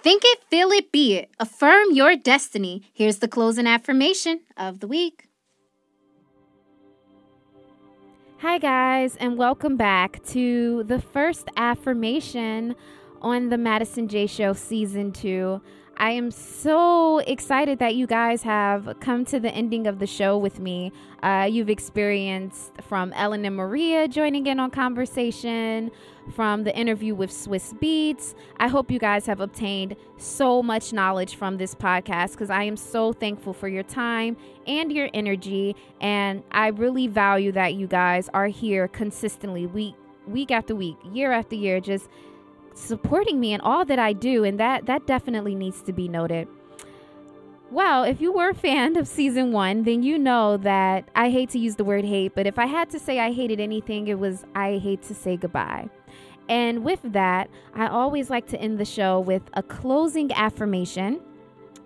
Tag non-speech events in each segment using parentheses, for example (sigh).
Think it, feel it, be it. Affirm your destiny. Here's the closing affirmation of the week. Hi, guys, and welcome back to the first affirmation on the Madison J Show Season 2. I am so excited that you guys have come to the ending of the show with me. Uh, you've experienced from Ellen and Maria joining in on conversation, from the interview with Swizz Beatz. I hope you guys have obtained so much knowledge from this podcast because I am so thankful for your time and your energy. And I really value that you guys are here consistently, week, week after week, year after year, just supporting me in all that I do, and that that definitely needs to be noted. Well, if you were a fan of season one, then you know that I hate to use the word hate, but if I had to say I hated anything, it was I hate to say goodbye. And with that, I always like to end the show with a closing affirmation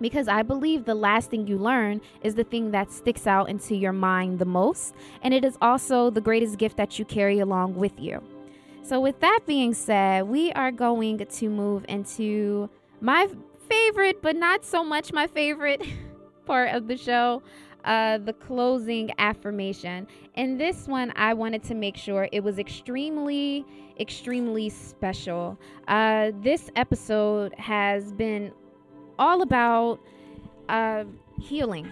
because I believe the last thing you learn is the thing that sticks out into your mind the most, and it is also the greatest gift that you carry along with you. So, with that being said, we are going to move into my favorite, but not so much my favorite (laughs) part of the show uh, the closing affirmation. And this one, I wanted to make sure it was extremely, extremely special. Uh, this episode has been all about uh, healing,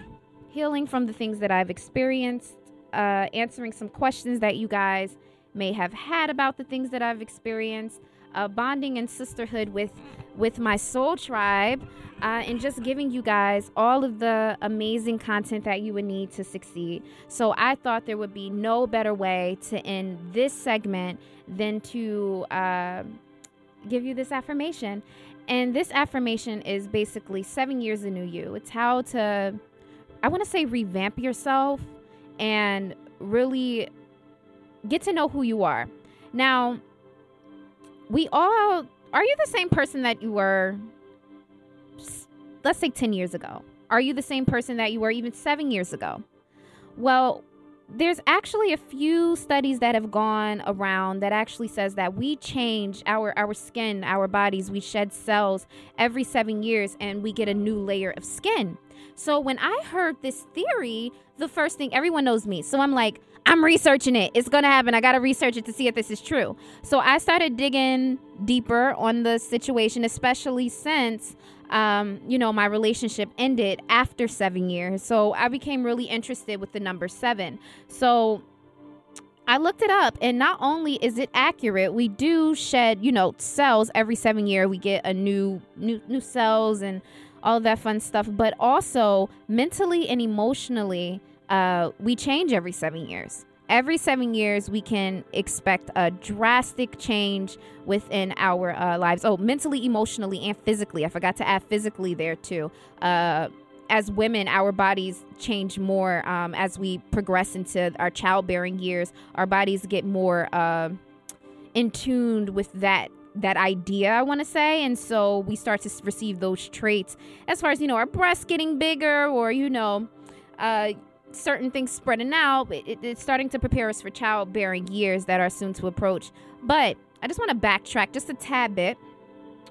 healing from the things that I've experienced, uh, answering some questions that you guys may have had about the things that I've experienced, uh, bonding and sisterhood with with my soul tribe, uh, and just giving you guys all of the amazing content that you would need to succeed. So I thought there would be no better way to end this segment than to uh, give you this affirmation. And this affirmation is basically seven years of new you. It's how to, I want to say, revamp yourself and really get to know who you are. Now, we all are you the same person that you were let's say 10 years ago? Are you the same person that you were even 7 years ago? Well, there's actually a few studies that have gone around that actually says that we change our our skin, our bodies, we shed cells every 7 years and we get a new layer of skin. So when I heard this theory, the first thing everyone knows me. So I'm like, I'm researching it. It's going to happen. I got to research it to see if this is true. So I started digging deeper on the situation, especially since, um, you know, my relationship ended after seven years. So I became really interested with the number seven. So I looked it up, and not only is it accurate, we do shed, you know, cells every seven year. We get a new, new, new cells and all that fun stuff. But also mentally and emotionally, uh, we change every seven years. Every seven years, we can expect a drastic change within our uh, lives. Oh, mentally, emotionally, and physically. I forgot to add physically there too. Uh, as women, our bodies change more um, as we progress into our childbearing years. Our bodies get more uh, in tuned with that that idea i want to say and so we start to receive those traits as far as you know our breasts getting bigger or you know uh, certain things spreading out, it, it's starting to prepare us for childbearing years that are soon to approach. But I just want to backtrack just a tad bit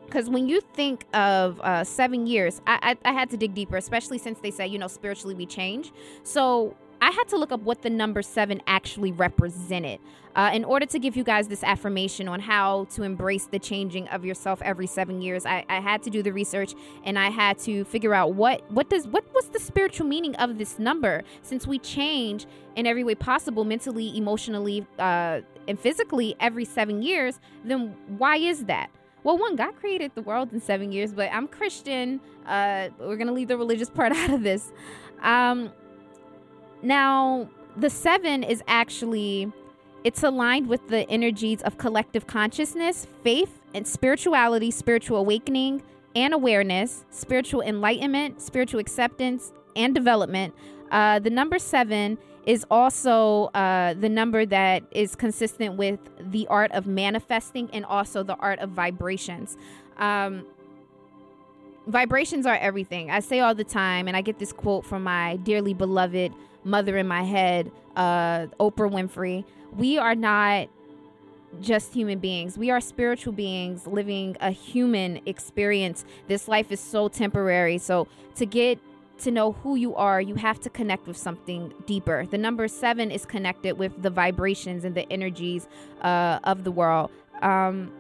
because when you think of uh, seven years, I, I, I had to dig deeper, especially since they say, you know, spiritually we change. So I had to look up what the number seven actually represented uh, in order to give you guys this affirmation on how to embrace the changing of yourself every seven years. I, I had to do the research and I had to figure out what what does what was the spiritual meaning of this number since we change in every way possible, mentally, emotionally, uh, and physically every seven years. Then why is that? Well, one, God created the world in seven years, but I'm Christian. Uh, we're gonna leave the religious part (laughs) out of this. Um, now, the seven is actually it's aligned with the energies of collective consciousness, faith, and spirituality, spiritual awakening and awareness, spiritual enlightenment, spiritual acceptance, and development. Uh, the number seven is also uh, the number that is consistent with the art of manifesting and also the art of vibrations. Um, vibrations are everything. I say all the time, and I get this quote from my dearly beloved mother in my head, uh, Oprah Winfrey. We are not just human beings. We are spiritual beings living a human experience. This life is so temporary. So to get to know who you are, you have to connect with something deeper. The number seven is connected with the vibrations and the energies uh, of the world. Um,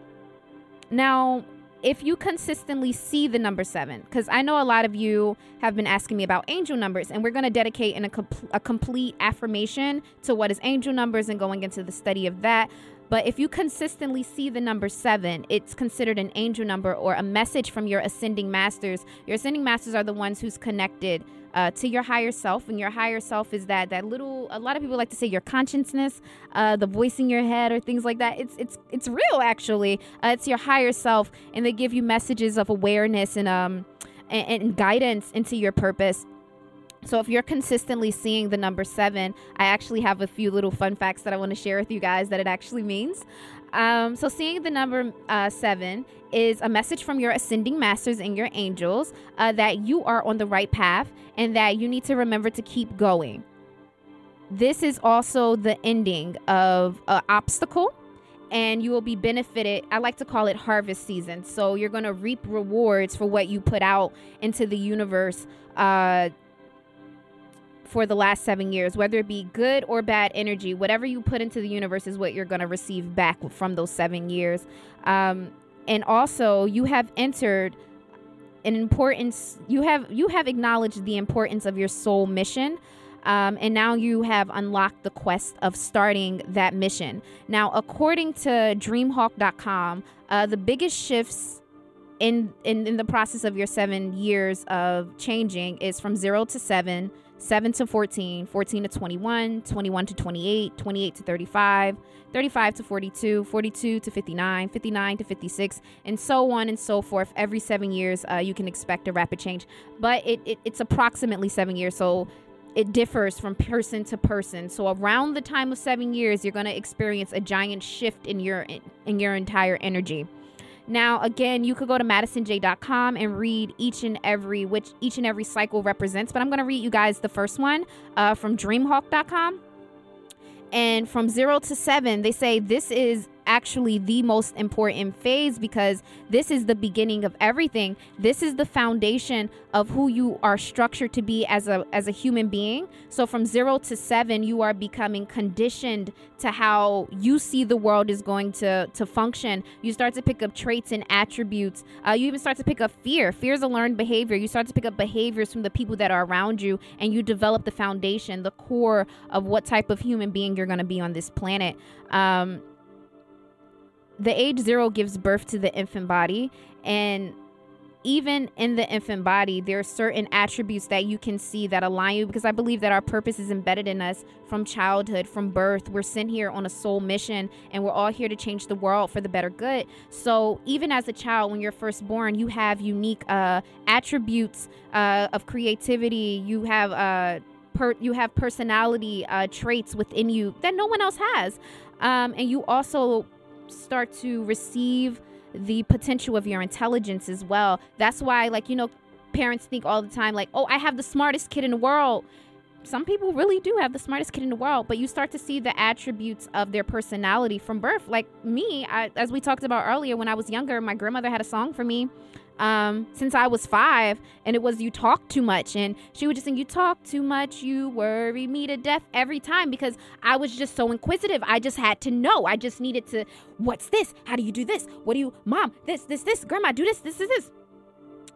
now, if you consistently see the number seven, because I know a lot of you have been asking me about angel numbers, and we're going to dedicate in a, a complete affirmation to what is angel numbers and going into the study of that. But if you consistently see the number seven, it's considered an angel number or a message from your ascending masters. Your ascending masters are the ones who's connected uh, to your higher self, and your higher self is that that little. A lot of people like to say your consciousness, uh, the voice in your head, or things like that. It's it's it's real actually. Uh, it's your higher self, and they give you messages of awareness and um and, and guidance into your purpose. So if you're consistently seeing the number seven, I actually have a few little fun facts that I want to share with you guys that it actually means. Um, so seeing the number uh, seven is a message from your ascending masters and your angels uh, that you are on the right path and that you need to remember to keep going. This is also the ending of an obstacle and you will be benefited. I like to call it harvest season. So you're going to reap rewards for what you put out into the universe uh, for the last seven years, whether it be good or bad energy, whatever you put into the universe is what you're going to receive back from those seven years. Um, and also, you have entered an importance. You have you have acknowledged the importance of your soul mission. Um, and now you have unlocked the quest of starting that mission. Now, according to DreamHawk.com, uh, the biggest shifts in, in in the process of your seven years of changing is from zero to seven 7 to 14, 14 to 21, 21 to 28, 28 to 35, 35 to 42, 42 to 59, 59 to 56, and so on and so forth. Every seven years, uh, you can expect a rapid change, but it, it, it's approximately seven years. So it differs from person to person. So around the time of seven years, you're going to experience a giant shift in your in, in your entire energy. Now, again, you could go to madisonj.com and read each and every which each and every cycle represents, but I'm going to read you guys the first one uh, from dreamhawk.com. And from zero to seven, they say this is actually the most important phase because this is the beginning of everything. This is the foundation of who you are structured to be as a as a human being. So from 0 to 7 you are becoming conditioned to how you see the world is going to to function. You start to pick up traits and attributes. Uh, you even start to pick up fear. Fear is a learned behavior. You start to pick up behaviors from the people that are around you and you develop the foundation, the core of what type of human being you're going to be on this planet. Um, the age zero gives birth to the infant body and even in the infant body, there are certain attributes that you can see that align you because I believe that our purpose is embedded in us from childhood, from birth. We're sent here on a soul mission and we're all here to change the world for the better good. So, even as a child, when you're first born, you have unique uh, attributes uh, of creativity. You have, uh, per- you have personality uh, traits within you that no one else has. Um, and you also start to receive the potential of your intelligence as well. That's why, like, you know, parents think all the time, like, oh, I have the smartest kid in the world. Some people really do have the smartest kid in the world, but you start to see the attributes of their personality from birth. Like me, I, as we talked about earlier, when I was younger, my grandmother had a song for me um, since I was five, and it was you talk too much, and she would just sing, "You talk too much, you worry me to death" every time because I was just so inquisitive. I just had to know. I just needed to. What's this? How do you do this? What do you, mom? This, this, this. Grandma, do this. This is this.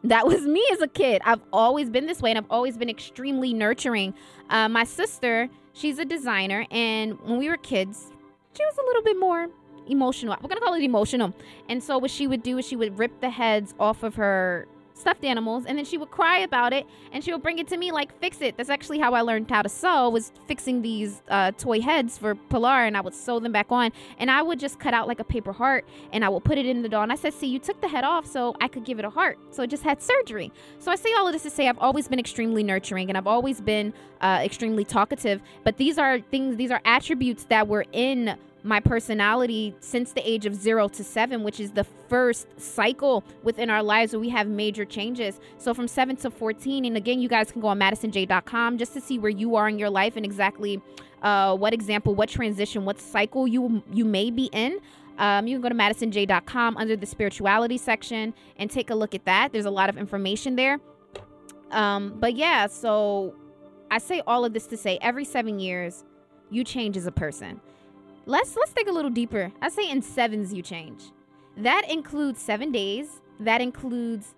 That was me as a kid. I've always been this way, and I've always been extremely nurturing. Uh, my sister, she's a designer, and when we were kids, she was a little bit more emotional. We're gonna call it emotional. And so what she would do is she would rip the heads off of her stuffed animals and then she would cry about it and she would bring it to me like fix it that's actually how i learned how to sew was fixing these uh, toy heads for pilar and i would sew them back on and i would just cut out like a paper heart and i would put it in the doll and i said see you took the head off so i could give it a heart so it just had surgery so i say all of this to say i've always been extremely nurturing and i've always been uh, extremely talkative but these are things these are attributes that were in my personality since the age of zero to seven, which is the first cycle within our lives where we have major changes. So from seven to 14, and again, you guys can go on madisonj.com just to see where you are in your life and exactly uh, what example, what transition, what cycle you you may be in. Um, you can go to madisonj.com under the spirituality section and take a look at that. There's a lot of information there. Um, but yeah, so I say all of this to say every seven years, you change as a person. Let's let's think a little deeper. I say in sevens you change. That includes seven days. That includes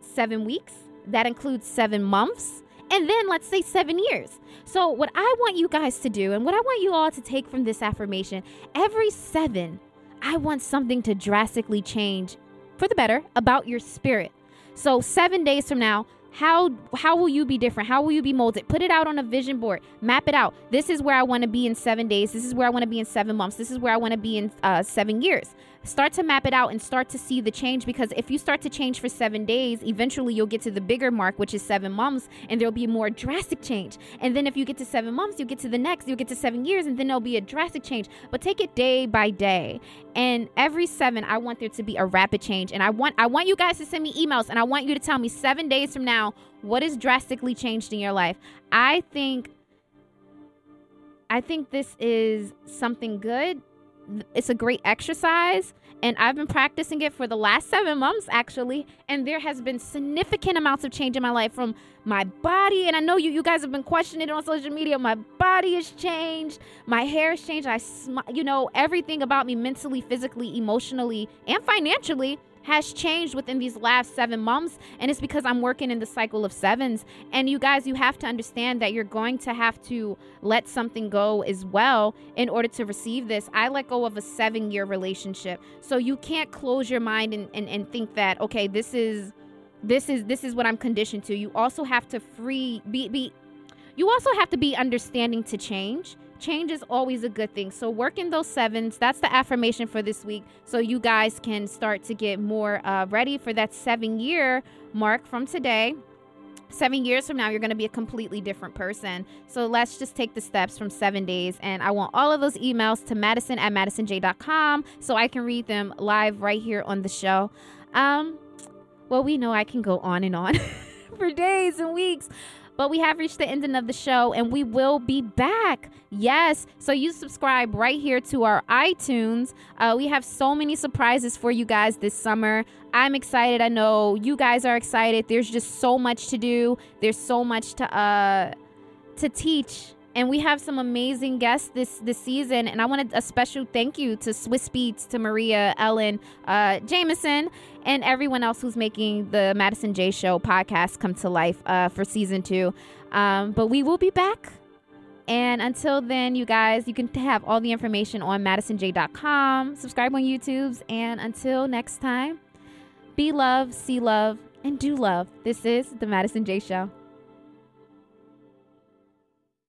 seven weeks. That includes seven months. And then let's say seven years. So, what I want you guys to do, and what I want you all to take from this affirmation, every seven, I want something to drastically change for the better about your spirit. So, seven days from now, how how will you be different? How will you be molded? Put it out on a vision board. Map it out. This is where i want to be in seven days. This is where i want to be in seven months. This is where i want to be in uh, seven years start to map it out and start to see the change because if you start to change for seven days eventually you'll get to the bigger mark which is seven months and there'll be more drastic change. And then if you get to seven months you'll get to the next you'll get to seven years and then there'll be a drastic change. But take it day by day. And every seven i want there to be a rapid change. And i want i want you guys to send me emails and i want you to tell me seven days from now what is drastically changed in your life. I think i think this is something good it's a great exercise and I've been practicing it for the last seven months actually. And there has been significant amounts of change in my life from my body. And I know you, you guys have been questioning it on social media. My body has changed. My hair has changed. I, sm- you know, everything about me mentally, physically, emotionally, and financially has changed within these last seven months. And it's because I'm working in the cycle of sevens. And you guys, you have to understand that you're going to have to let something go as well in order to receive this. I let go of a seven year relationship. So you can't close your mind and, and, and think that, okay, this is this is this is what I'm conditioned to. You also have to free be be you also have to be understanding to change change is always a good thing. So work in those sevens, that's the affirmation for this week. So you guys can start to get more uh, ready for that seven year mark from today. Seven years from now, you're going to be a completely different person. So let's just take the steps from seven days. And I want all of those emails to madison at madisonj.com so I can read them live right here on the show. Um, well, we know I can go on and on (laughs) for days and weeks. But we have reached the ending of the show and we will be back. Yes. So you subscribe right here to our iTunes. Uh, we have so many surprises for you guys this summer. I'm excited. I know you guys are excited. There's just so much to do. There's so much to uh to teach and we have some amazing guests this this season. And I wanted a special thank you to Swizz Beatz, to Maria, Ellen, uh, Jameson, and everyone else who's making the Madison J Show podcast come to life uh, for season two. Um, but we will be back. And until then, you guys, you can have all the information on madisonj.com. Subscribe on YouTube's. And until next time, be love, see love, and do love. This is the Madison J Show.